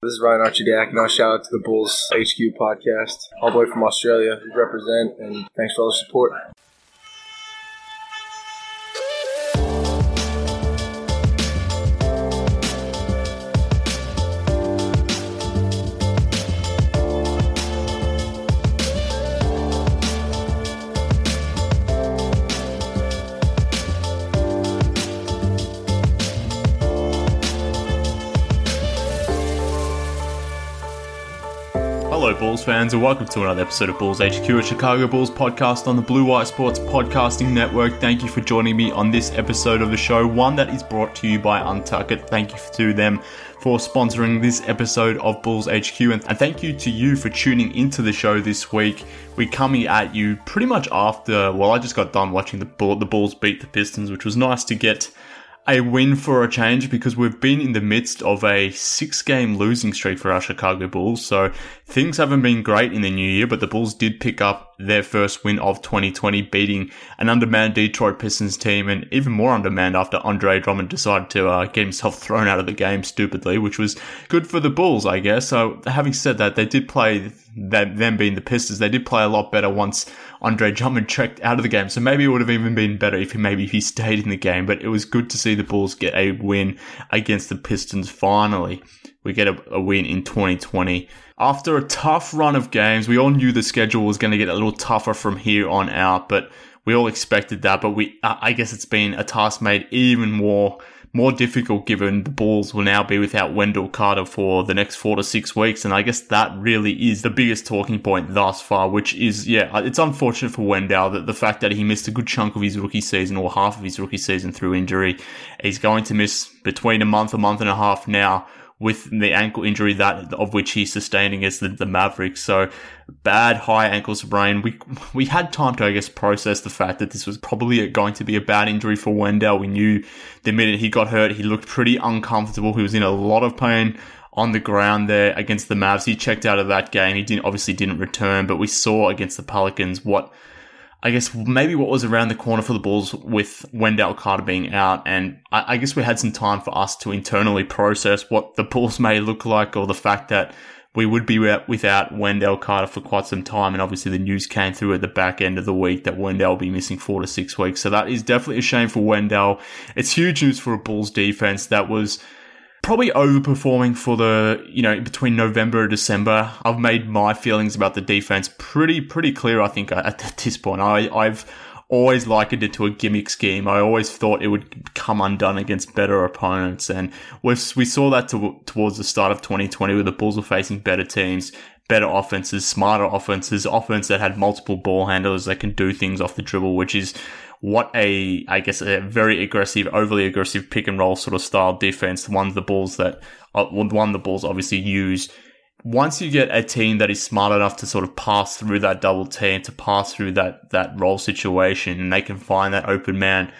This is Ryan Arcidiacono, and I'll shout out to the Bulls HQ podcast. All the way from Australia, we represent, and thanks for all the support. Bulls fans, and welcome to another episode of Bulls HQ, a Chicago Bulls podcast on the Blue Wire Sports Podcasting Network. Thank you for joining me on this episode of the show, one that is brought to you by Untuckit. Thank you to them for sponsoring this episode of Bulls HQ, and, thank you to you for tuning into the show this week. We're coming at you pretty much after, well, I just got done watching the, Bull, the Bulls beat the Pistons, which was nice to get a win for a change because we've been in the midst of a six game losing streak for our Chicago Bulls. So things haven't been great in the new year, but the Bulls did pick up their first win of 2020, beating an undermanned Detroit Pistons team and even more undermanned after Andre Drummond decided to uh, get himself thrown out of the game stupidly, which was good for the Bulls, I guess. So having said that, they did play that them being the Pistons, they did play a lot better once Andre Drummond checked out of the game. So maybe it would have even been better if he maybe if he stayed in the game. But it was good to see the Bulls get a win against the Pistons finally. We get a, a win in 2020. After a tough run of games, we all knew the schedule was going to get a little tougher from here on out, but we all expected that. But we, I guess it's been a task made even more more difficult given the Bulls will now be without Wendell Carter for the next four to six weeks. And I guess that really is the biggest talking point thus far, which is, yeah, uh, it's unfortunate for Wendell that the fact that he missed a good chunk of his rookie season or half of his rookie season through injury. He's going to miss between a month, a month and a half now with the ankle injury that of which he's sustaining against the, the Mavericks. So bad high ankle sprain. We we had time to I guess process the fact that this was probably going to be a bad injury for Wendell. We knew the minute he got hurt, he looked pretty uncomfortable. He was in a lot of pain on the ground there against the Mavs. He checked out of that game. He didn't obviously didn't return, but we saw against the Pelicans what I guess maybe what was around the corner for the Bulls with Wendell Carter being out, and I, I, guess we had some time for us to internally process what the Bulls may look like, or the fact that we would be without Wendell Carter for quite some time. And obviously, the news came through at the back end of the week that Wendell will be missing four to six weeks. So that is definitely a shame for Wendell. It's huge news for a Bulls defense that was probably overperforming for the you know between November and December. I've made my feelings about the defense pretty pretty clear. I think at this point, I I've always likened it to a gimmick scheme. I always thought it would come undone against better opponents, and we we saw that to, towards the start of 2020, where the Bulls were facing better teams. Better offenses, smarter offenses, offense that had multiple ball handlers that can do things off the dribble, which is what a, I guess, a very aggressive, overly aggressive pick and roll sort of style defense. One of the balls that, uh, one of the balls obviously use. Once you get a team that is smart enough to sort of pass through that double team, to pass through that, that roll situation, and they can find that open man,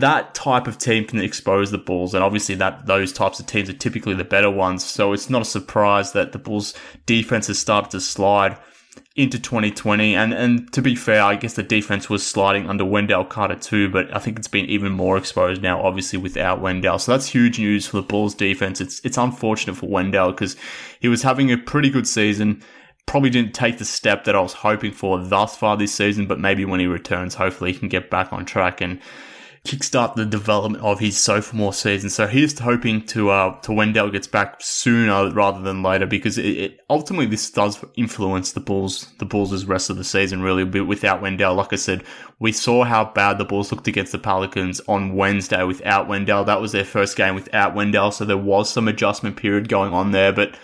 that type of team can expose the Bulls, and obviously that those types of teams are typically the better ones. So it's not a surprise that the Bulls' defense has started to slide into 2020. And, and to be fair, I guess the defense was sliding under Wendell Carter too, but I think it's been even more exposed now, obviously without Wendell. So that's huge news for the Bulls defense. It's, it's unfortunate for Wendell because he was having a pretty good season. Probably didn't take the step that I was hoping for thus far this season, but maybe when he returns, hopefully he can get back on track and kickstart the development of his sophomore season. So he's hoping to uh, to Wendell gets back sooner rather than later because it, it, ultimately this does influence the Bulls the Bulls' rest of the season really. But without Wendell, like I said, we saw how bad the Bulls looked against the Pelicans on Wednesday without Wendell. That was their first game without Wendell, so there was some adjustment period going on there, but.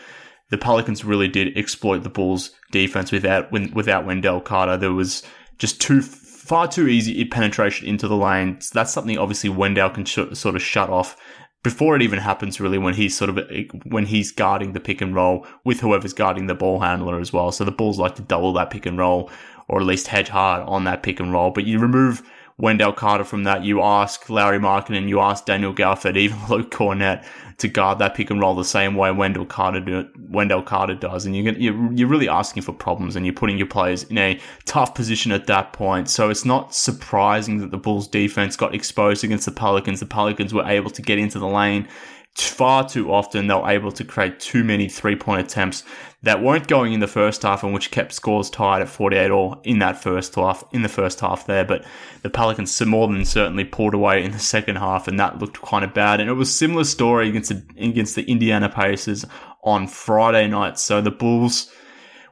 The Pelicans really did exploit the Bulls' defense without without Wendell Carter. There was just too far too easy penetration into the lane. So that's something obviously Wendell can sh- sort of shut off before it even happens really when he's sort of when he's guarding the pick and roll with whoever's guarding the ball handler as well. So the Bulls like to double that pick and roll or at least hedge hard on that pick and roll. But you remove Wendell Carter from that. You ask Lauri and you ask Daniel Gafford, even Luke Kornet to guard that pick and roll the same way Wendell Carter do, Wendell Carter does, and you're, you're you're really asking for problems, and you're putting your players in a tough position at that point. So it's not surprising that the Bulls defense got exposed against the Pelicans. The Pelicans were able to get into the lane far too often they were able to create too many three point attempts that weren't going in the first half and which kept scores tied at 48 all in that first half in the first half there. But the Pelicans more than certainly pulled away in the second half and that looked kind of bad. And it was similar story against the, against the Indiana Pacers on Friday night. So the Bulls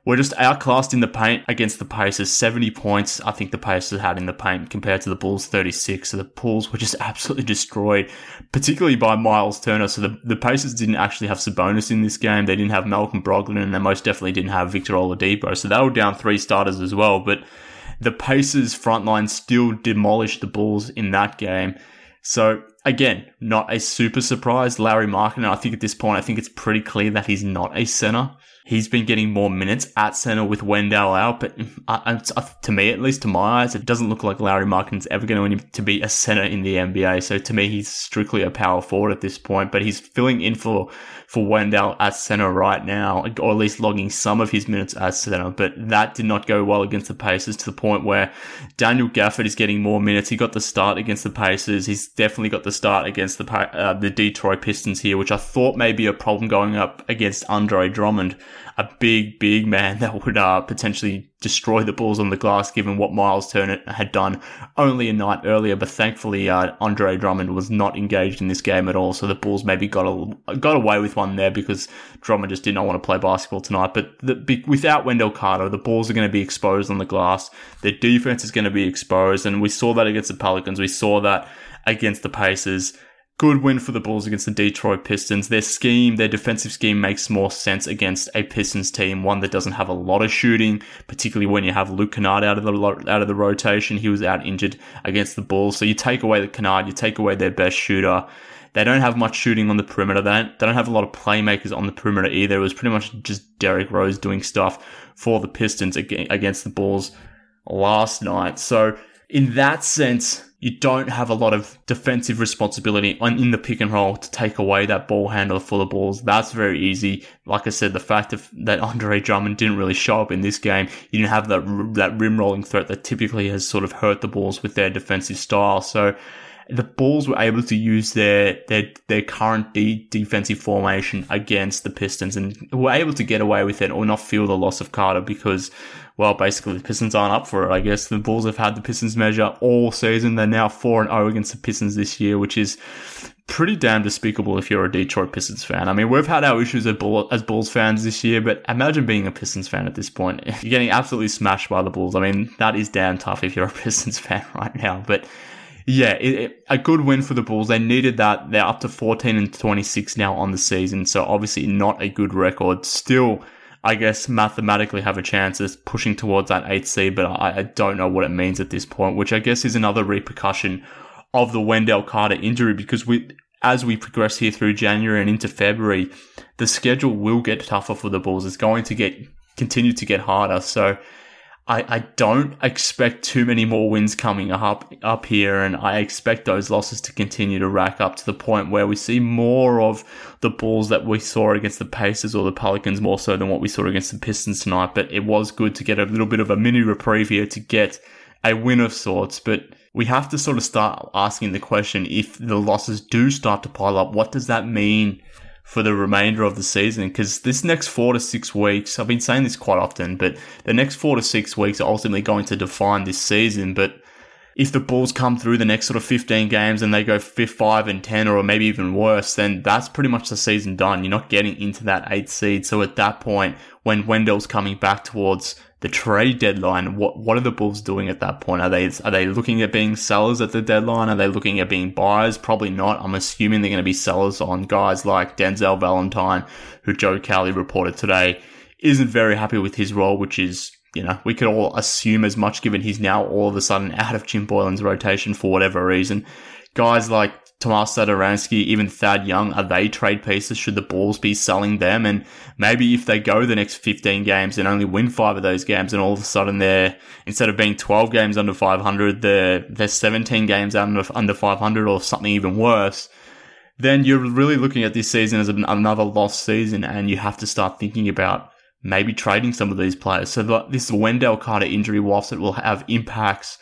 we're just outclassed in the paint against the Pacers. 70 points, I think the Pacers had in the paint compared to the Bulls 36. So the Bulls were just absolutely destroyed, particularly by Miles Turner. So the, the Pacers didn't actually have Sabonis in this game. They didn't have Malcolm Brogdon and they most definitely didn't have Victor Oladipo. So they were down three starters as well. But the Pacers front line still demolished the Bulls in that game. So again, not a super surprise. Lauri Markkanen, I think at this point, I think it's pretty clear that he's not a center he's been getting more minutes at center with Wendell out. But uh, uh, to me, at least to my eyes, it doesn't look like Lauri Markkanen's ever going to be a center in the NBA. So to me, he's strictly a power forward at this point. But he's filling in for for Wendell at center right now, or at least logging some of his minutes at center. But that did not go well against the Pacers to the point where Daniel Gafford is getting more minutes. He got the start against the Pacers. He's definitely got the start against the uh, the Detroit Pistons here, which I thought may be a problem going up against Andre Drummond a big, big man that would uh, potentially destroy the Bulls on the glass, given what Miles Turner had done only a night earlier. But thankfully, uh, Andre Drummond was not engaged in this game at all, so the Bulls maybe got a, got away with one there because Drummond just did not want to play basketball tonight. But the, without Wendell Carter, the Bulls are going to be exposed on the glass. Their defense is going to be exposed, and we saw that against the Pelicans. We saw that against the Pacers. Good win for the Bulls against the Detroit Pistons. Their scheme, their defensive scheme makes more sense against a Pistons team, one that doesn't have a lot of shooting, particularly when you have Luke Kennard out of the out of the rotation. He was out injured against the Bulls, so you take away the Kennard, you take away their best shooter. They don't have much shooting on the perimeter. They don't, they don't have a lot of playmakers on the perimeter either. It was pretty much just Derrick Rose doing stuff for the Pistons against the Bulls last night. So in that sense, you don't have a lot of defensive responsibility on, in the pick and roll to take away that ball handler for the balls. That's very easy. Like I said, the fact of, that Andre Drummond didn't really show up in this game, you didn't have that that rim rolling threat that typically has sort of hurt the balls with their defensive style. So the Bulls were able to use their their their current de- defensive formation against the Pistons and were able to get away with it or not feel the loss of Carter because well, basically the Pistons aren't up for it. I guess the Bulls have had the Pistons measure all season. They're now four and zero oh against the Pistons this year, which is pretty damn despicable if you're a Detroit Pistons fan. I mean, we've had our issues as, Bull- as Bulls fans this year, but imagine being a Pistons fan at this point. You're getting absolutely smashed by the Bulls. I mean, that is damn tough if you're a Pistons fan right now, but. Yeah, it, it, a good win for the Bulls. They needed that. They're up to 14 and 26 now on the season. So obviously not a good record. Still I guess, mathematically have a chance of pushing towards that 8th seed, but I, I don't know what it means at this point, which I guess is another repercussion of the Wendell Carter injury because we, as we progress here through January and into February, the schedule will get tougher for the Bulls. It's going to get continue to get harder. So I, I don't expect too many more wins coming up up here, and I expect those losses to continue to rack up to the point where we see more of the Bulls that we saw against the Pacers or the Pelicans more so than what we saw against the Pistons tonight. But it was good to get a little bit of a mini reprieve here to get a win of sorts. But we have to sort of start asking the question: if the losses do start to pile up, what does that mean? For the remainder of the season because this next four to six weeks, I've been saying this quite often, but the next four to six weeks are ultimately going to define this season. But if the Bulls come through the next sort of 15 games and they go 5 and 10 or maybe even worse, then that's pretty much the season done. You're not getting into that eighth seed. So at that point, when Wendell's coming back towards the trade deadline, what what are the Bulls doing at that point? Are they are they looking at being sellers at the deadline? Are they looking at being buyers? Probably not. I'm assuming they're going to be sellers on guys like Denzel Valentine, who Joe Cowley reported today isn't very happy with his role, which is you know we could all assume as much given he's now all of a sudden out of Jim Boylen's rotation for whatever reason. Guys like Tomas Satoransky, even Thad Young, are they trade pieces? Should the Bulls be selling them? And maybe if they go the next 15 games and only win five of those games, and all of a sudden they're, instead of being 12 games under 500, they're, they're 17 games under, under 500 or something even worse, then you're really looking at this season as another lost season and you have to start thinking about maybe trading some of these players. So this Wendell Carter injury, whilst it will have impacts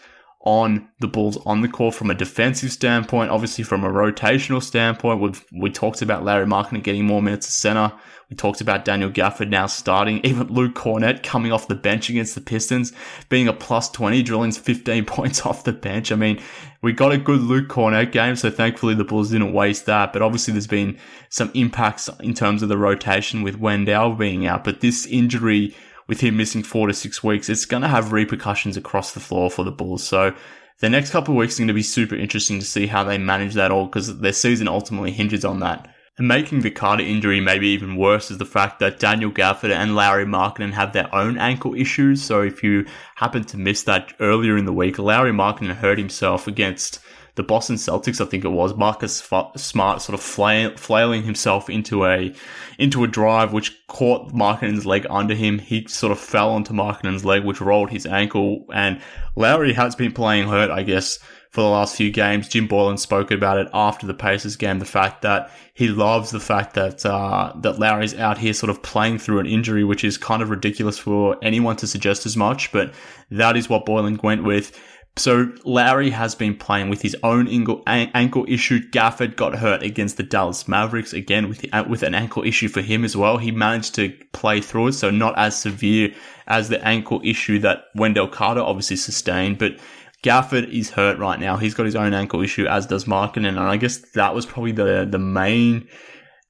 on the Bulls on the court from a defensive standpoint, obviously from a rotational standpoint, we've, we talked about Lauri Markkanen getting more minutes at center. We talked about Daniel Gafford now starting, even Luke Kornet coming off the bench against the Pistons, being a plus 20, drilling 15 points off the bench. I mean, we got a good Luke Kornet game, so thankfully the Bulls didn't waste that. But obviously there's been some impacts in terms of the rotation with Wendell being out. But this injury with him missing four to six weeks, it's going to have repercussions across the floor for the Bulls. So the next couple of weeks are going to be super interesting to see how they manage that all because their season ultimately hinges on that. And making the Carter injury maybe even worse is the fact that Daniel Gafford and Lauri Markkanen have their own ankle issues. So if you happen to miss that earlier in the week, Lauri Markkanen hurt himself against the Boston Celtics, I think it was, Marcus Smart sort of flail, flailing himself into a into a drive which caught Markkanen's leg under him. He sort of fell onto Markkanen's leg, which rolled his ankle. And Lauri has been playing hurt, I guess, for the last few games. Jim Boylen spoke about it after the Pacers game. The fact that he loves the fact that uh, that Lauri's out here sort of playing through an injury, which is kind of ridiculous for anyone to suggest as much. But that is what Boylen went with. So Lauri has been playing with his own ankle, issue. Gafford got hurt against the Dallas Mavericks again with the, with an ankle issue for him as well. He managed to play through it, so not as severe as the ankle issue that Wendell Carter obviously sustained. But Gafford is hurt right now. He's got his own ankle issue, as does Markkanen, and I guess that was probably the the main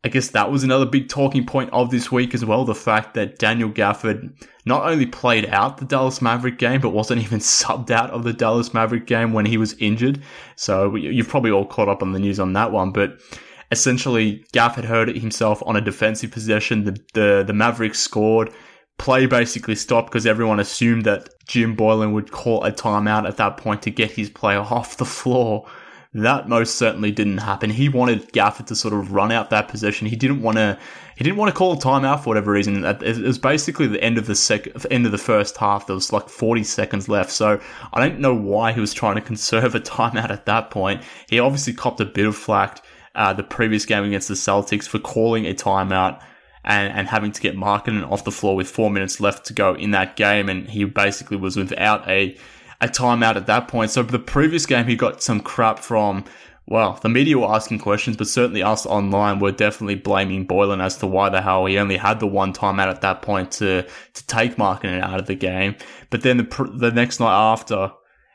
I guess that was another big talking point of this week as well. The fact that Daniel Gafford not only played out the Dallas Maverick game, but wasn't even subbed out of the Dallas Maverick game when he was injured. So you've probably all caught up on the news on that one. But essentially, Gafford hurt himself on a defensive possession. The, the, the Mavericks scored. Play basically stopped because everyone assumed that Jim Boylen would call a timeout at that point to get his player off the floor. That most certainly didn't happen. He wanted Gafford to sort of run out that possession. He didn't want to. He didn't want to call a timeout for whatever reason. It was basically the end of the second, end of the first half. There was like 40 seconds left. So I don't know why he was trying to conserve a timeout at that point. He obviously copped a bit of flack uh, the previous game against the Celtics for calling a timeout and, and having to get Markkanen off the floor with four minutes left to go in that game. And he basically was without a a timeout at that point. So the previous game, he got some crap from, well, the media were asking questions, but certainly us online were definitely blaming Boylen as to why the hell he only had the one timeout at that point to, to take Markkanen out of the game. But then the, the next night after,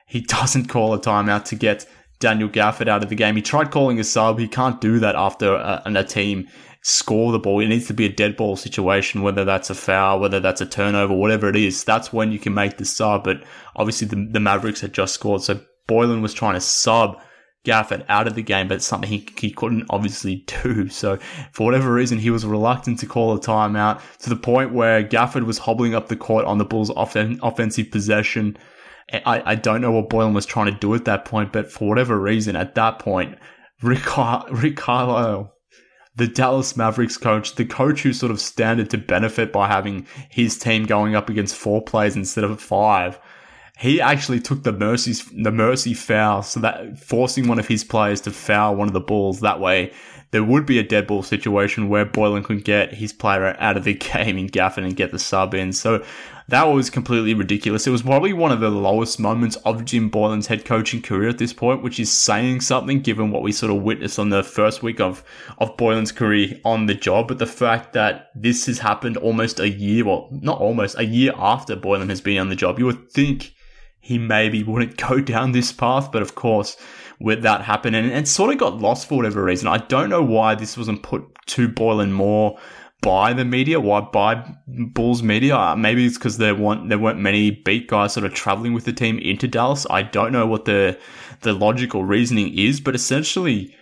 he doesn't call a timeout to get Daniel Gafford out of the game. He tried calling a sub. He can't do that after a, a team score the ball. It needs to be a dead ball situation, whether that's a foul, whether that's a turnover, whatever it is. That's when you can make the sub. But obviously the, the Mavericks had just scored. So Boylen was trying to sub Gafford out of the game, but it's something he, he couldn't obviously do. So for whatever reason, he was reluctant to call a timeout to the point where Gafford was hobbling up the court on the Bulls' offen- offensive possession. I, I don't know what Boylen was trying to do at that point, but for whatever reason, at that point, Rick, Rick Carlisle the Dallas Mavericks coach, the coach who sort of standard to benefit by having his team going up against four players instead of five, he actually took the mercy the mercy foul, so that forcing one of his players to foul one of the balls. That way, there would be a dead ball situation where Boylen could get his player out of the game in Gafford and get the sub in. So that was completely ridiculous. It was probably one of the lowest moments of Jim Boylen's head coaching career at this point, which is saying something given what we sort of witnessed on the first week of, of Boylen's career on the job. But the fact that this has happened almost a year, well, not almost, a year after Boylen has been on the job, you would think he maybe wouldn't go down this path. But of course, with that happening and, and sort of got lost for whatever reason. I don't know why this wasn't put to Boylen more by the media? Why by Bulls media? Uh, maybe it's because there weren't there weren't many beat guys sort of traveling with the team into Dallas. I don't know what the the logical reasoning is, but essentially.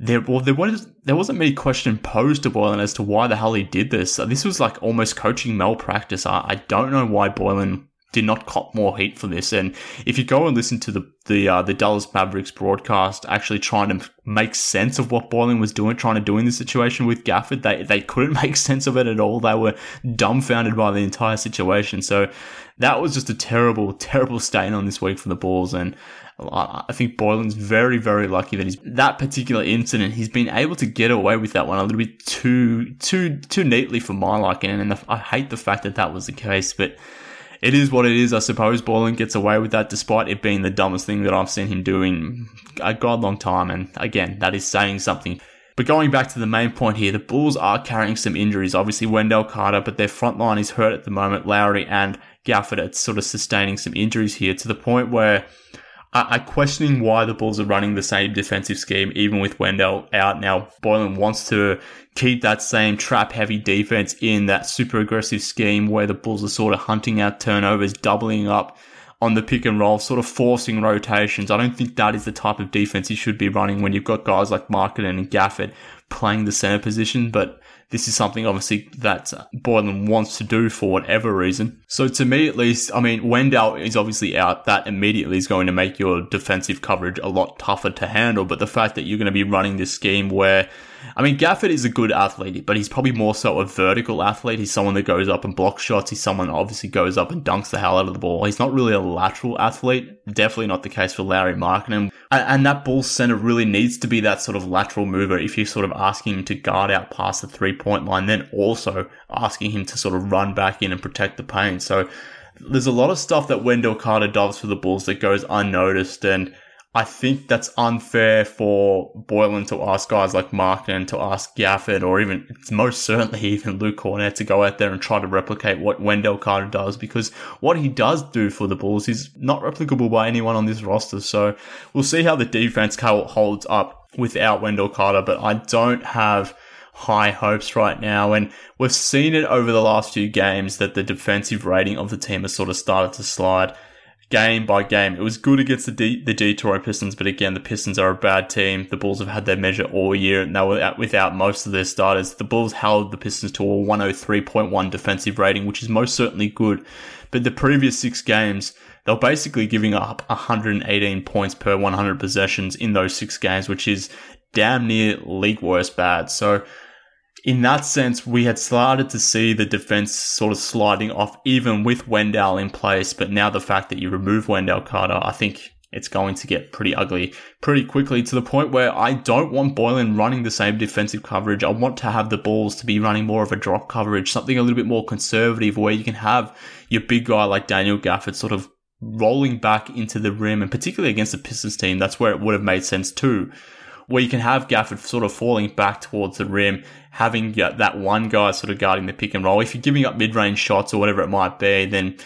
There, well, there was there wasn't many question posed to Boylen as to why the hell he did this. This was like almost coaching malpractice. I, I don't know why Boylen did not cop more heat for this. And if you go and listen to the the uh, the Dallas Mavericks broadcast, actually trying to make sense of what Boylen was doing, trying to do in this situation with Gafford, they they couldn't make sense of it at all. They were dumbfounded by the entire situation. So that was just a terrible, terrible stain on this week for the Bulls. And I think Boylen's very, very lucky that he's that particular incident. He's been able to get away with that one a little bit too, too, too neatly for my liking. And I hate the fact that that was the case, but it is what it is. I suppose Boylen gets away with that despite it being the dumbest thing that I've seen him do in a god long time. And again, that is saying something. But going back to the main point here, the Bulls are carrying some injuries. Obviously, Wendell Carter, but their front line is hurt at the moment. Lauri and Gafford are sort of sustaining some injuries here to the point where I, am questioning why the Bulls are running the same defensive scheme, even with Wendell out. Now, Boylen wants to keep that same trap heavy defense in that super aggressive scheme where the Bulls are sort of hunting out turnovers, doubling up on the pick and roll, sort of forcing rotations. I don't think that is the type of defense you should be running when you've got guys like Markkanen and Gafford playing the center position. But this is something obviously that Boylen wants to do for whatever reason. So to me, at least, I mean, Wendell is obviously out. That immediately is going to make your defensive coverage a lot tougher to handle. But the fact that you're going to be running this scheme where I mean, Gafford is a good athlete, but he's probably more so a vertical athlete. He's someone that goes up and blocks shots. He's someone that obviously goes up and dunks the hell out of the ball. He's not really a lateral athlete. Definitely not the case for Lauri Markkanen. And that ball center really needs to be that sort of lateral mover if you're sort of asking him to guard out past the three point line, then also asking him to sort of run back in and protect the paint. So there's a lot of stuff that Wendell Carter does for the Bulls that goes unnoticed and I think that's unfair for Boylen to ask guys like Markkanen to ask Gafford or even it's most certainly even Luke Kornet to go out there and try to replicate what Wendell Carter does because what he does do for the Bulls is not replicable by anyone on this roster. So we'll see how the defense holds up without Wendell Carter, but I don't have high hopes right now. And we've seen it over the last few games that the defensive rating of the team has sort of started to slide game by game. It was good against the D- the Detroit Pistons, but again, the Pistons are a bad team. The Bulls have had their measure all year, and they were without most of their starters. The Bulls held the Pistons to a 103.1 defensive rating, which is most certainly good. But the previous six games, they were basically giving up 118 points per 100 possessions in those six games, which is damn near league worst bad. So in that sense, we had started to see the defense sort of sliding off, even with Wendell in place. But now the fact that you remove Wendell Carter, I think it's going to get pretty ugly pretty quickly to the point where I don't want Boylen running the same defensive coverage. I want to have the balls to be running more of a drop coverage, something a little bit more conservative where you can have your big guy like Daniel Gafford sort of rolling back into the rim and particularly against the Pistons team, that's where it would have made sense too where you can have Gafford sort of falling back towards the rim, having that one guy sort of guarding the pick and roll. If you're giving up mid range shots or whatever it might be, then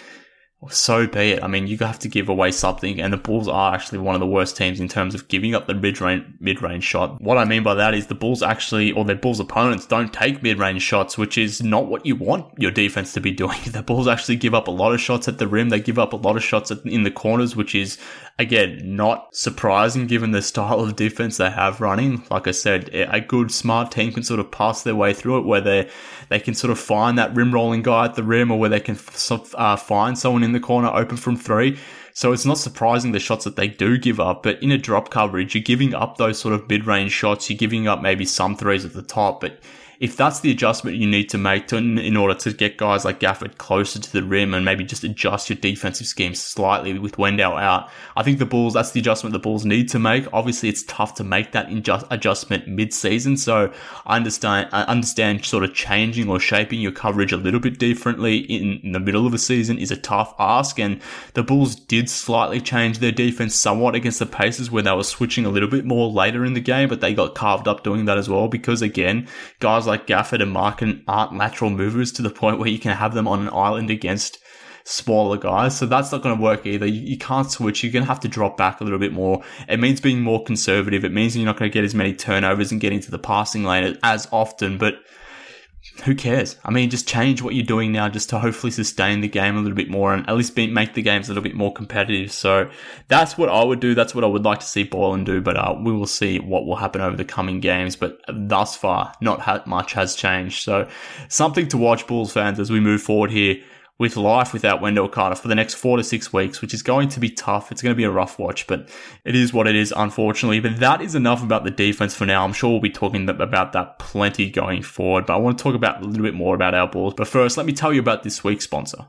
so be it. I mean, you have to give away something, and the Bulls are actually one of the worst teams in terms of giving up the mid range mid range shot. What I mean by that is the Bulls actually, or their Bulls opponents, don't take mid range shots, which is not what you want your defense to be doing. The Bulls actually give up a lot of shots at the rim. They give up a lot of shots in the corners, which is again not surprising given the style of defense they have running. Like I said, a good smart team can sort of pass their way through it, where they they can sort of find that rim rolling guy at the rim, or where they can uh, find someone in the corner open from three. So it's not surprising the shots that they do give up, but in a drop coverage, you're giving up those sort of mid range shots. You're giving up maybe some threes at the top, but if that's the adjustment you need to make to, in order to get guys like Gafford closer to the rim and maybe just adjust your defensive scheme slightly with Wendell out, I think the Bulls, that's the adjustment the Bulls need to make. Obviously, it's tough to make that adjustment mid-season. So I understand, I understand sort of changing or shaping your coverage a little bit differently in, in the middle of a season is a tough ask. And the Bulls did slightly change their defense somewhat against the Pacers where they were switching a little bit more later in the game, but they got carved up doing that as well because again, guys like Gafford and Markin aren't lateral movers to the point where you can have them on an island against smaller guys. So that's not going to work either. You, you, can't switch. You're going to have to drop back a little bit more. It means being more conservative. It means you're not going to get as many turnovers and get into the passing lane as often, but who cares? I mean, just change what you're doing now just to hopefully sustain the game a little bit more and at least be, make the games a little bit more competitive. So that's what I would do. That's what I would like to see Boylen do, but uh, we will see what will happen over the coming games. But thus far, not much has changed. So something to watch, Bulls fans, as we move forward here with life without Wendell Carter for the next four to six weeks, which is going to be tough. It's going to be a rough watch, but it is what it is, unfortunately. But that is enough about the defense for now. I'm sure we'll be talking about that plenty going forward, but I want to talk about a little bit more about our Bulls. But first, let me tell you about this week's sponsor.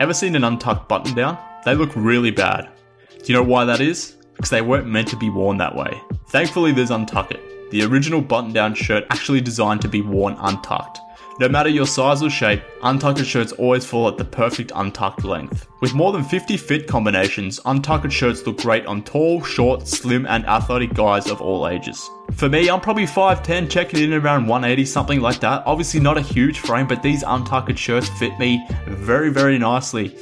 Ever seen an untucked button down? They look really bad. Do you know why that is? Because they weren't meant to be worn that way. Thankfully, there's Untuckit the original button down shirt actually designed to be worn untucked. No matter your size or shape, untucked shirts always fall at the perfect untucked length. With more than 50 fit combinations, untucked shirts look great on tall, short, slim, and athletic guys of all ages. For me, I'm probably 5'10, checking in around 180, something like that. Obviously, not a huge frame, but these untucked shirts fit me very, very nicely.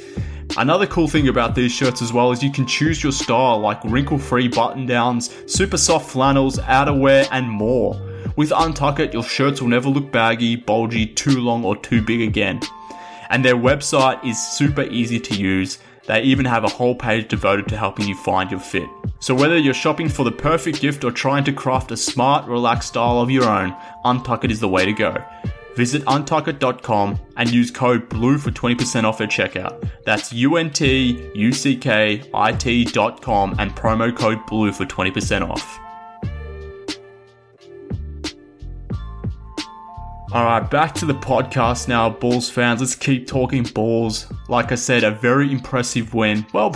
Another cool thing about these shirts as well is you can choose your style like wrinkle free button downs, super soft flannels, outerwear, and more. With Untuckit, your shirts will never look baggy, bulgy, too long, or too big again. And their website is super easy to use. They even have a whole page devoted to helping you find your fit. So whether you're shopping for the perfect gift or trying to craft a smart, relaxed style of your own, Untuckit is the way to go. Visit untuckit.com and use code BLUE for 20% off at checkout. That's U-N-T-U-C-K-I-T.com and promo code BLUE for 20% off. Alright, back to the podcast now, Bulls fans. Let's keep talking Bulls. Like I said, a very impressive win. Well,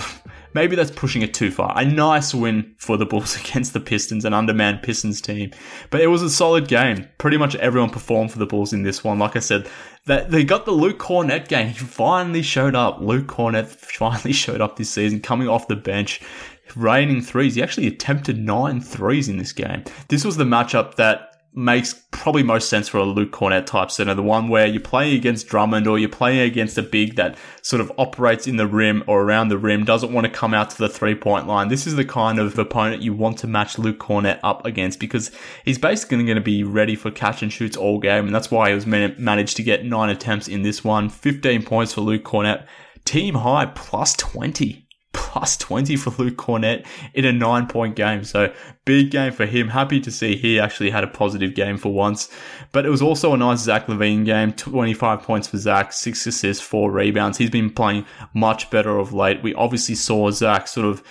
maybe that's pushing it too far. A nice win for the Bulls against the Pistons, an undermanned Pistons team. But it was a solid game. Pretty much everyone performed for the Bulls in this one. Like I said, that they got the Luke Kornet game. He finally showed up. Luke Kornet finally showed up this season, coming off the bench raining threes. He actually attempted nine threes in this game. This was the matchup that makes probably most sense for a Luke Kornet type center, the one where you're playing against Drummond or you're playing against a big that sort of operates in the rim or around the rim, doesn't want to come out to the three point line. This is the kind of opponent you want to match Luke Kornet up against because he's basically going to be ready for catch and shoots all game. And that's why he was managed to get nine attempts in this one, 15 points for Luke Kornet, team high plus 20 plus 20 for Luke Kornet in a nine point game. So big game for him. Happy to see he actually had a positive game for once. But it was also a nice Zach LaVine game. 25 points for Zach, six assists, four rebounds. He's been playing much better of late. We obviously saw Zach sort of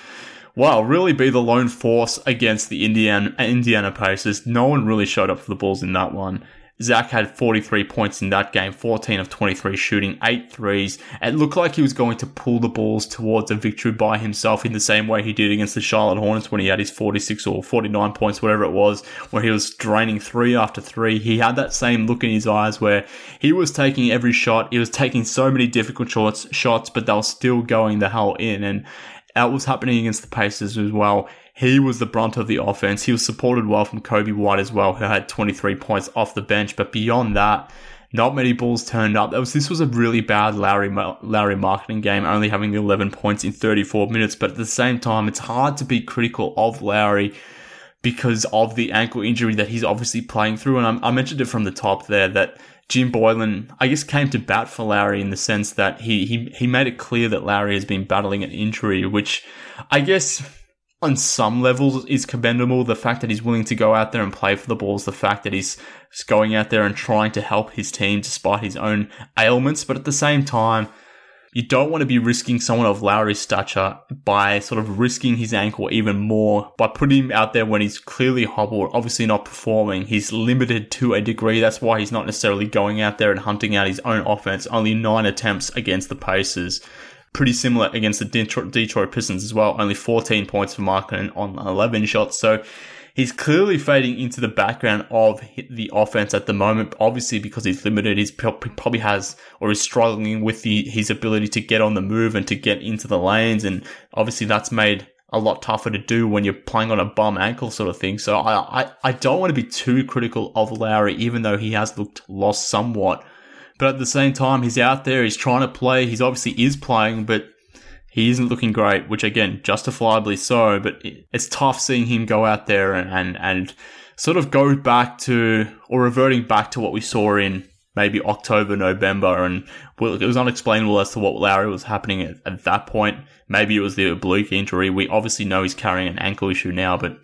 well, really be the lone force against the Indiana, Indiana Pacers. No one really showed up for the Bulls in that one. Zach had 43 points in that game, 14 of 23 shooting, 8 threes. It looked like he was going to pull the balls towards a victory by himself in the same way he did against the Charlotte Hornets when he had his 46 or 49 points, whatever it was, where he was draining three after three. He had that same look in his eyes where he was taking every shot. He was taking so many difficult shots, shots, but they were still going the hell in. And that was happening against the Pacers as well. He was the brunt of the offense. He was supported well from Coby White as well, who had 23 points off the bench. But beyond that, not many balls turned up. That Was, this was a really bad Lauri Lauri Markkanen game, only having the 11 points in 34 minutes. But at the same time, it's hard to be critical of Lauri because of the ankle injury that he's obviously playing through. And I, I mentioned it from the top there that Jim Boylen, I guess, came to bat for Lauri in the sense that he, he, he made it clear that Lauri has been battling an injury, which I guess on some levels is commendable. The fact that he's willing to go out there and play for the Bulls, the fact that he's going out there and trying to help his team despite his own ailments. But at the same time, you don't want to be risking someone of Lauri's stature by sort of risking his ankle even more by putting him out there when he's clearly hobbled, obviously not performing. He's limited to a degree. That's why he's not necessarily going out there and hunting out his own offense. Only nine attempts against the Pacers pretty similar against the Detroit, Detroit Pistons as well. Only 14 points for Markkanen on 11 shots. So he's clearly fading into the background of the offense at the moment. Obviously, because he's limited, he probably has or is struggling with the, his ability to get on the move and to get into the lanes. And obviously, that's made a lot tougher to do when you're playing on a bum ankle sort of thing. So I, I, I don't want to be too critical of Lauri, even though he has looked lost somewhat. But at the same time, he's out there, he's trying to play, he's obviously is playing, but he isn't looking great, which again, justifiably so, but it's tough seeing him go out there and, and, and sort of go back to, or reverting back to what we saw in maybe October, November, and it was unexplainable as to what Lauri was happening at, at, that point. Maybe it was the oblique injury. We obviously know he's carrying an ankle issue now, but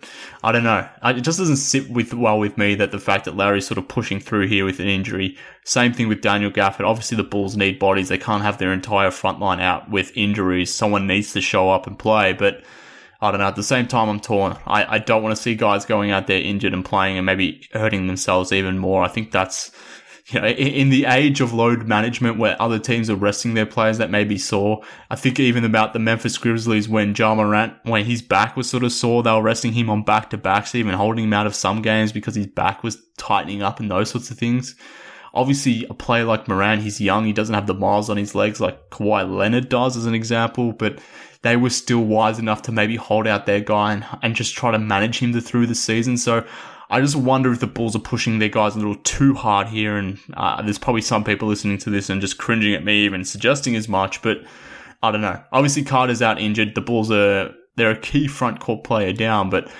I don't know. It just doesn't sit with well with me that the fact that Lauri's sort of pushing through here with an injury. Same thing with Daniel Gafford. Obviously, the Bulls need bodies. They can't have their entire front line out with injuries. Someone needs to show up and play, but. I don't know. At the same time, I'm torn. I, I don't want to see guys going out there injured and playing and maybe hurting themselves even more. I think that's you know, in the age of load management where other teams are resting their players that may be sore, I think even about the Memphis Grizzlies when Ja Morant, when his back was sort of sore, they were resting him on back to backs, even holding him out of some games because his back was tightening up and those sorts of things. Obviously, a player like Morant, he's young, he doesn't have the miles on his legs like Kawhi Leonard does as an example, but they were still wise enough to maybe hold out their guy and, and just try to manage him through the season. So I just wonder if the Bulls are pushing their guys a little too hard here, and uh, there's probably some people listening to this and just cringing at me even suggesting as much. But I don't know. Obviously, Carter's out injured. The Bulls are they're a key front court player down, but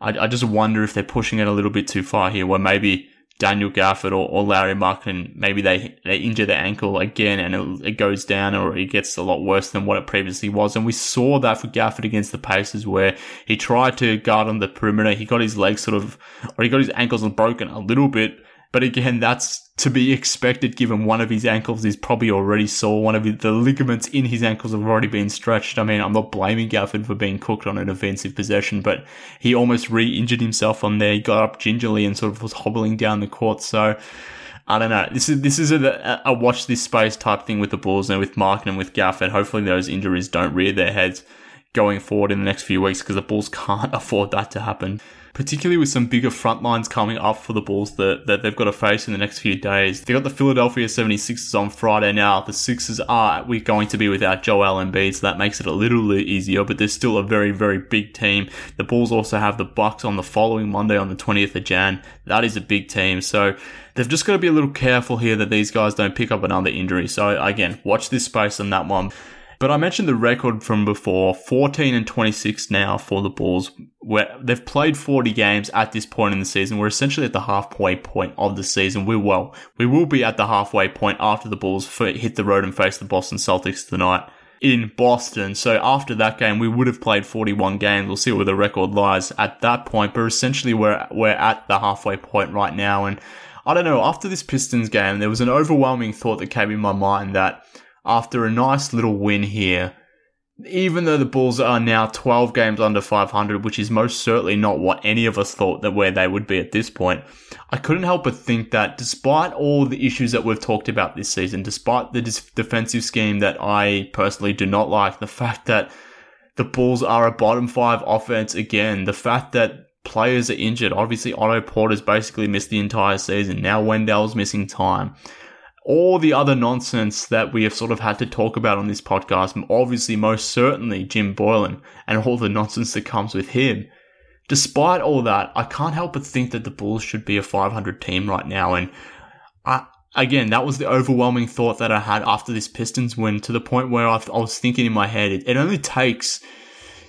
I, I just wonder if they're pushing it a little bit too far here, where maybe Daniel Gafford or, or Lauri Markkanen, maybe they, they injure their ankle again and it, it, goes down or it gets a lot worse than what it previously was. And we saw that for Gafford against the Pacers where he tried to guard on the perimeter. He got his legs sort of, or he got his ankles broken a little bit but again, that's to be expected given one of his ankles is probably already sore. One of the ligaments in his ankles have already been stretched. I mean, I'm not blaming Gafford for being cooked on an offensive possession, but he almost re-injured himself on there. He got up gingerly and sort of was hobbling down the court. So, I don't know. This is this is a, a watch this space type thing with the Bulls and with Mark and with Gafford. Hopefully, those injuries don't rear their heads going forward in the next few weeks because the Bulls can't afford that to happen particularly with some bigger front lines coming up for the Bulls that, that they've got to face in the next few days. They've got the Philadelphia 76ers on Friday now. The Sixers are we're going to be without Joel Embiid, so that makes it a little easier, but there's still a very, very big team. The Bulls also have the Bucks on the following Monday on the 20th of Jan. That is a big team. So they've just got to be a little careful here that these guys don't pick up another injury. So again, watch this space on that one. But I mentioned the record from before 14 and 26 now for the Bulls, where they've played 40 games at this point in the season. We're essentially at the halfway point of the season. We will, we will be at the halfway point after the Bulls hit the road and face the Boston Celtics tonight in Boston. So after that game, we would have played 41 games. We'll see where the record lies at that point. But essentially, we're we're at the halfway point right now. And I don't know. After this Pistons game, there was an overwhelming thought that came in my mind that after a nice little win here. Even though the Bulls are now 12 games under 500, which is most certainly not what any of us thought that where they would be at this point, I couldn't help but think that despite all the issues that we've talked about this season, despite the defensive scheme that I personally do not like, the fact that the Bulls are a bottom five offense again, the fact that players are injured, obviously Otto Porter's basically missed the entire season, now Wendell's missing time all the other nonsense that we have sort of had to talk about on this podcast, obviously, most certainly Jim Boylen and all the nonsense that comes with him. Despite all that, I can't help but think that the Bulls should be a 500 team right now. And I, again, that was the overwhelming thought that I had after this Pistons win to the point where I, I was thinking in my head, it, it only takes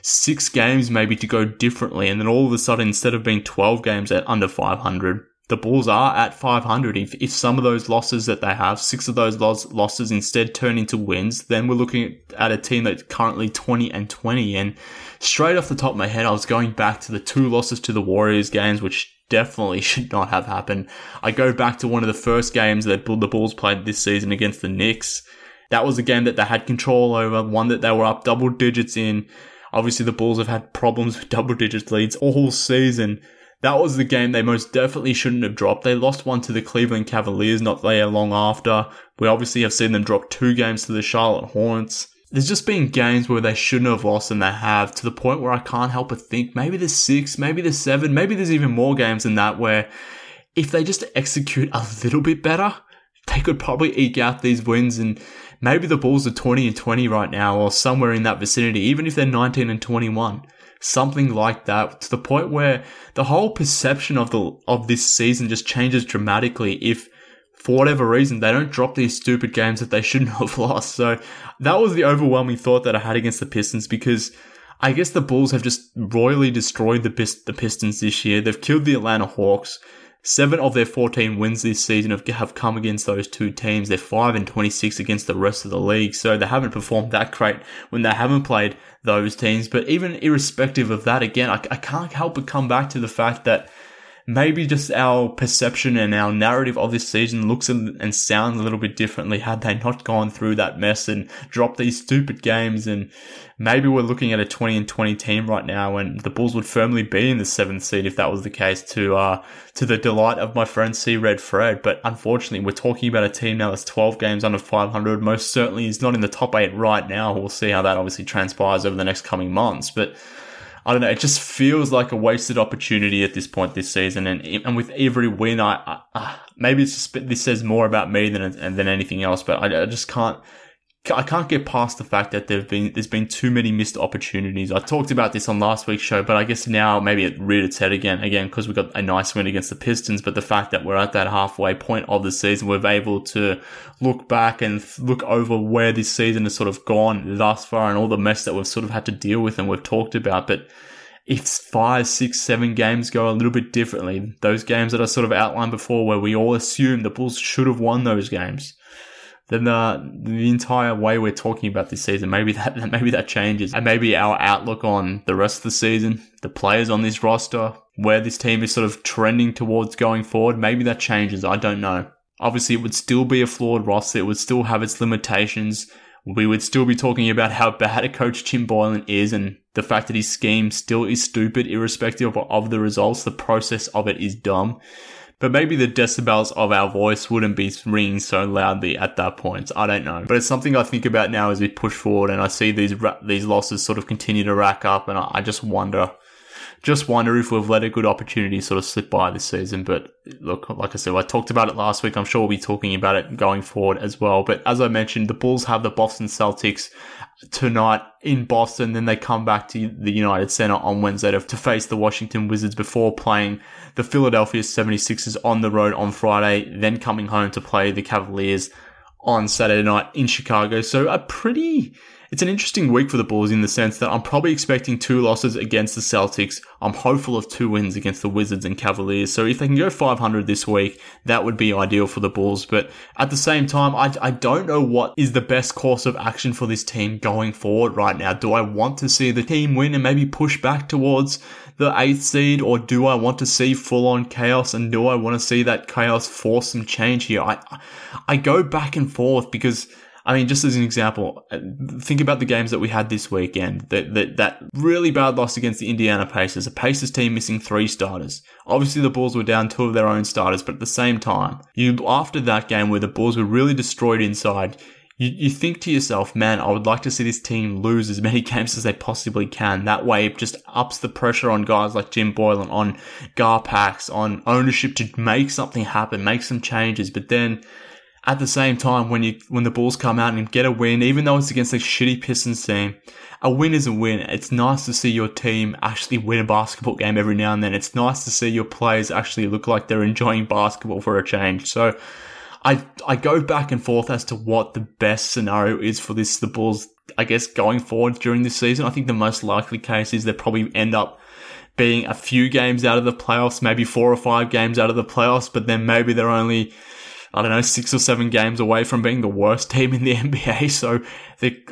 six games maybe to go differently. And then all of a sudden, instead of being 12 games at under 500, the Bulls are at 500. If, if some of those losses that they have, six of those loss, losses instead turn into wins, then we're looking at a team that's currently 20 and 20. And straight off the top of my head, I was going back to the two losses to the Warriors games, which definitely should not have happened. I go back to one of the first games that the Bulls played this season against the Knicks. That was a game that they had control over, one that they were up double digits in. Obviously, the Bulls have had problems with double digits leads all season that was the game they most definitely shouldn't have dropped. They lost one to the Cleveland Cavaliers not there long after. We obviously have seen them drop two games to the Charlotte Hornets. There's just been games where they shouldn't have lost and they have to the point where I can't help but think maybe there's six, maybe there's seven, maybe there's even more games than that where if they just execute a little bit better, they could probably eke out these wins and maybe the Bulls are 20 and 20 right now or somewhere in that vicinity, even if they're 19 and 21 something like that to the point where the whole perception of the of this season just changes dramatically if for whatever reason they don't drop these stupid games that they shouldn't have lost. So that was the overwhelming thought that I had against the Pistons because I guess the Bulls have just royally destroyed the the Pistons this year. They've killed the Atlanta Hawks. Seven of their 14 wins this season have, have come against those two teams. They're 5 and 26 against the rest of the league. So they haven't performed that great when they haven't played those teams. But even irrespective of that, again, I, I can't help but come back to the fact that maybe just our perception and our narrative of this season looks and sounds a little bit differently had they not gone through that mess and dropped these stupid games. And maybe we're looking at a 20 and 20 team right now and the Bulls would firmly be in the seventh seed if that was the case to, uh, to the delight of my friend C Red Fred. But unfortunately, we're talking about a team now that's 12 games under 500. Most certainly is not in the top eight right now. We'll see how that obviously transpires over the next coming months. But I don't know. It just feels like a wasted opportunity at this point this season. And and with every win, I, I uh, maybe it's just, this says more about me than than anything else. But I, I just can't. I can't get past the fact that there've been there's been too many missed opportunities. I talked about this on last week's show, but I guess now maybe it reared its head again, again because we got a nice win against the Pistons. But the fact that we're at that halfway point of the season, we're able to look back and look over where this season has sort of gone thus far and all the mess that we've sort of had to deal with and we've talked about. But if five, six, seven games go a little bit differently, those games that I sort of outlined before, where we all assume the Bulls should have won those games then the the entire way we're talking about this season, maybe that maybe that changes, and maybe our outlook on the rest of the season, the players on this roster, where this team is sort of trending towards going forward, maybe that changes. I don't know. Obviously, it would still be a flawed roster. It would still have its limitations. We would still be talking about how bad a coach Jim Boylen is and the fact that his scheme still is stupid, irrespective of the results. The process of it is dumb but maybe the decibels of our voice wouldn't be ringing so loudly at that point. I don't know, but it's something I think about now as we push forward, and I see these ra- these losses sort of continue to rack up, and I, I just wonder, just wonder if we've let a good opportunity sort of slip by this season. But look, like I said, I talked about it last week. I'm sure we'll be talking about it going forward as well. But as I mentioned, the Bulls have the Boston Celtics tonight in Boston. Then they come back to the United Center on Wednesday to, to face the Washington Wizards before playing the Philadelphia 76ers on the road on Friday, then coming home to play the Cavaliers on Saturday night in Chicago. So a pretty it's an interesting week for the Bulls in the sense that I'm probably expecting two losses against the Celtics. I'm hopeful of two wins against the Wizards and Cavaliers. So if they can go 500 this week, that would be ideal for the Bulls. But at the same time, I, I don't know what is the best course of action for this team going forward right now. Do I want to see the team win and maybe push back towards the eighth seed, or do I want to see full on chaos? And do I want to see that chaos force some change here? I, I go back and forth because I mean, just as an example, uh, think about the games that we had this weekend. That that that really bad loss against the Indiana Pacers, a Pacers team missing three starters. Obviously, the Bulls were down two of their own starters, but at the same time, you after that game where the Bulls were really destroyed inside, you, you think to yourself, man, I would like to see this team lose as many games as they possibly can. That way it just ups the pressure on guys like Jim Boylen, on Garpax, on ownership to make something happen, make some changes. But then at the same time, when you when the Bulls come out and get a win, even though it's against a shitty Pistons team, a win is a win. It's nice to see your team actually win a basketball game every now and then. It's nice to see your players actually look like they're enjoying basketball for a change. So, I I go back and forth as to what the best scenario is for this the Bulls. I guess going forward during this season, I think the most likely case is they probably end up being a few games out of the playoffs, maybe four or five games out of the playoffs, but then maybe they're only I don't know, six or seven games away from being the worst team in the NBA. So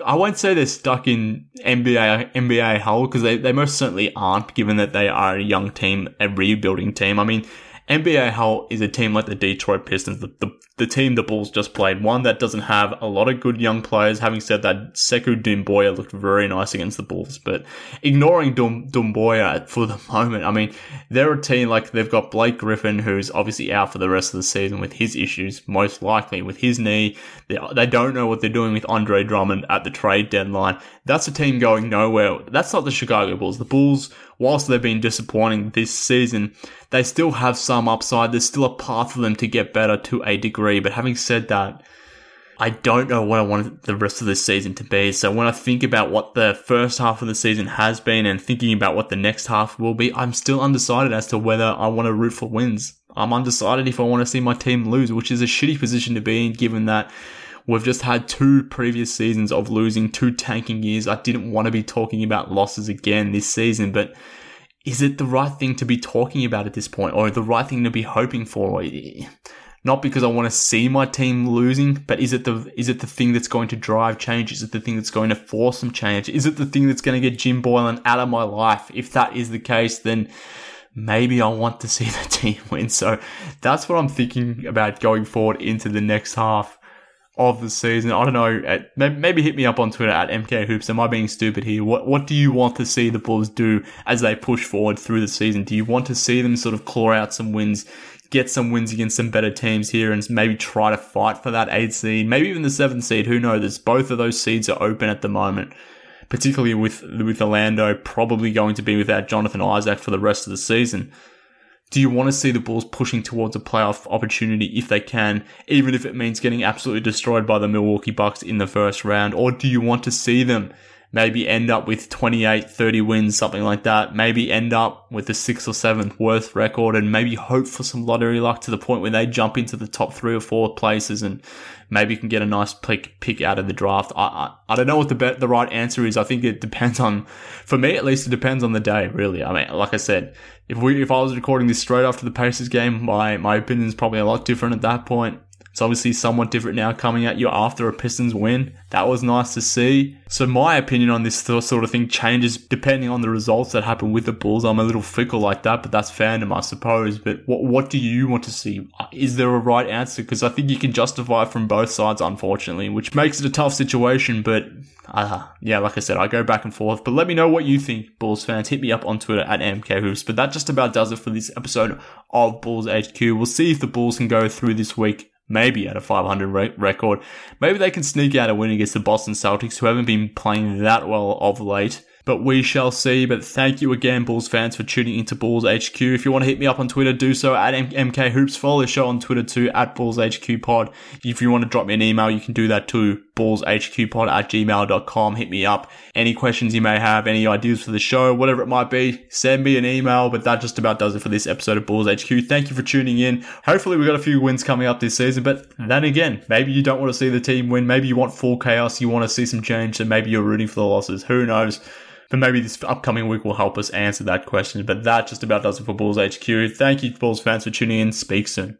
I won't say they're stuck in NBA, NBA hell because they, they most certainly aren't given that they are a young team, a rebuilding team. I mean, NBA Hell is a team like the Detroit Pistons, the, the, the, team the Bulls just played, one that doesn't have a lot of good young players. Having said that, Sekou Doumbouya looked very nice against the Bulls, but ignoring Dum, Doumbouya for the moment, I mean, they're a team like they've got Blake Griffin, who's obviously out for the rest of the season with his issues, most likely with his knee. They, they don't know what they're doing with Andre Drummond at the trade deadline. That's a team going nowhere. That's not the Chicago Bulls. The Bulls whilst they've been disappointing this season, they still have some upside. There's still a path for them to get better to a degree. But having said that, I don't know what I want the rest of this season to be. So when I think about what the first half of the season has been and thinking about what the next half will be, I'm still undecided as to whether I want to root for wins. I'm undecided if I want to see my team lose, which is a shitty position to be in given that We've just had two previous seasons of losing, two tanking years. I didn't want to be talking about losses again this season, but is it the right thing to be talking about at this point or the right thing to be hoping for? Not because I want to see my team losing, but is it the is it the thing that's going to drive change? Is it the thing that's going to force some change? Is it the thing that's going to get Jim Boylen out of my life? If that is the case, then maybe I want to see the team win. So that's what I'm thinking about going forward into the next half of the season. I don't know. Maybe hit me up on Twitter at MK Hoops. Am I being stupid here? What What do you want to see the Bulls do as they push forward through the season? Do you want to see them sort of claw out some wins, get some wins against some better teams here, and maybe try to fight for that eighth seed, maybe even the seventh seed? Who knows? Both of those seeds are open at the moment. Particularly with with Orlando probably going to be without Jonathan Isaac for the rest of the season. Do you want to see the Bulls pushing towards a playoff opportunity if they can, even if it means getting absolutely destroyed by the Milwaukee Bucks in the first round? Or do you want to see them maybe end up with 28, 30 wins, something like that. Maybe end up with the sixth or seventh worst record and maybe hope for some lottery luck to the point where they jump into the top three or four places and maybe can get a nice pick, pick out of the draft. I, I, I don't know what the be- the right answer is. I think it depends on, for me at least, it depends on the day, really. I mean, like I said, if we, if I was recording this straight after the Pacers game, my, my opinion is probably a lot different at that point. It's obviously somewhat different now coming at you after a Pistons win. That was nice to see. So my opinion on this sort of thing changes depending on the results that happen with the Bulls. I'm a little fickle like that, but that's fandom, I suppose. But what what do you want to see? Is there a right answer? Because I think you can justify from both sides, unfortunately, which makes it a tough situation. But uh, yeah, like I said, I go back and forth. But let me know what you think, Bulls fans. Hit me up on Twitter at MK Hoops. But that just about does it for this episode of Bulls HQ. We'll see if the Bulls can go through this week maybe at a 500 re- record. Maybe they can sneak out a win against the Boston Celtics, who haven't been playing that well of late but we shall see. But thank you again, Bulls fans, for tuning into Bulls HQ. If you want to hit me up on Twitter, do so at MK Hoops. Follow the show on Twitter too, at Bulls HQ Pod. If you want to drop me an email, you can do that too, bullshqpod at gmail.com. Hit me up. Any questions you may have, any ideas for the show, whatever it might be, send me an email. But that just about does it for this episode of Bulls HQ. Thank you for tuning in. Hopefully we've got a few wins coming up this season, but then again, maybe you don't want to see the team win. Maybe you want full chaos. You want to see some change. So maybe you're rooting for the losses. Who knows? But maybe this upcoming week will help us answer that question. But that just about does it for Bulls HQ. Thank you, Bulls fans, for tuning in. Speak soon.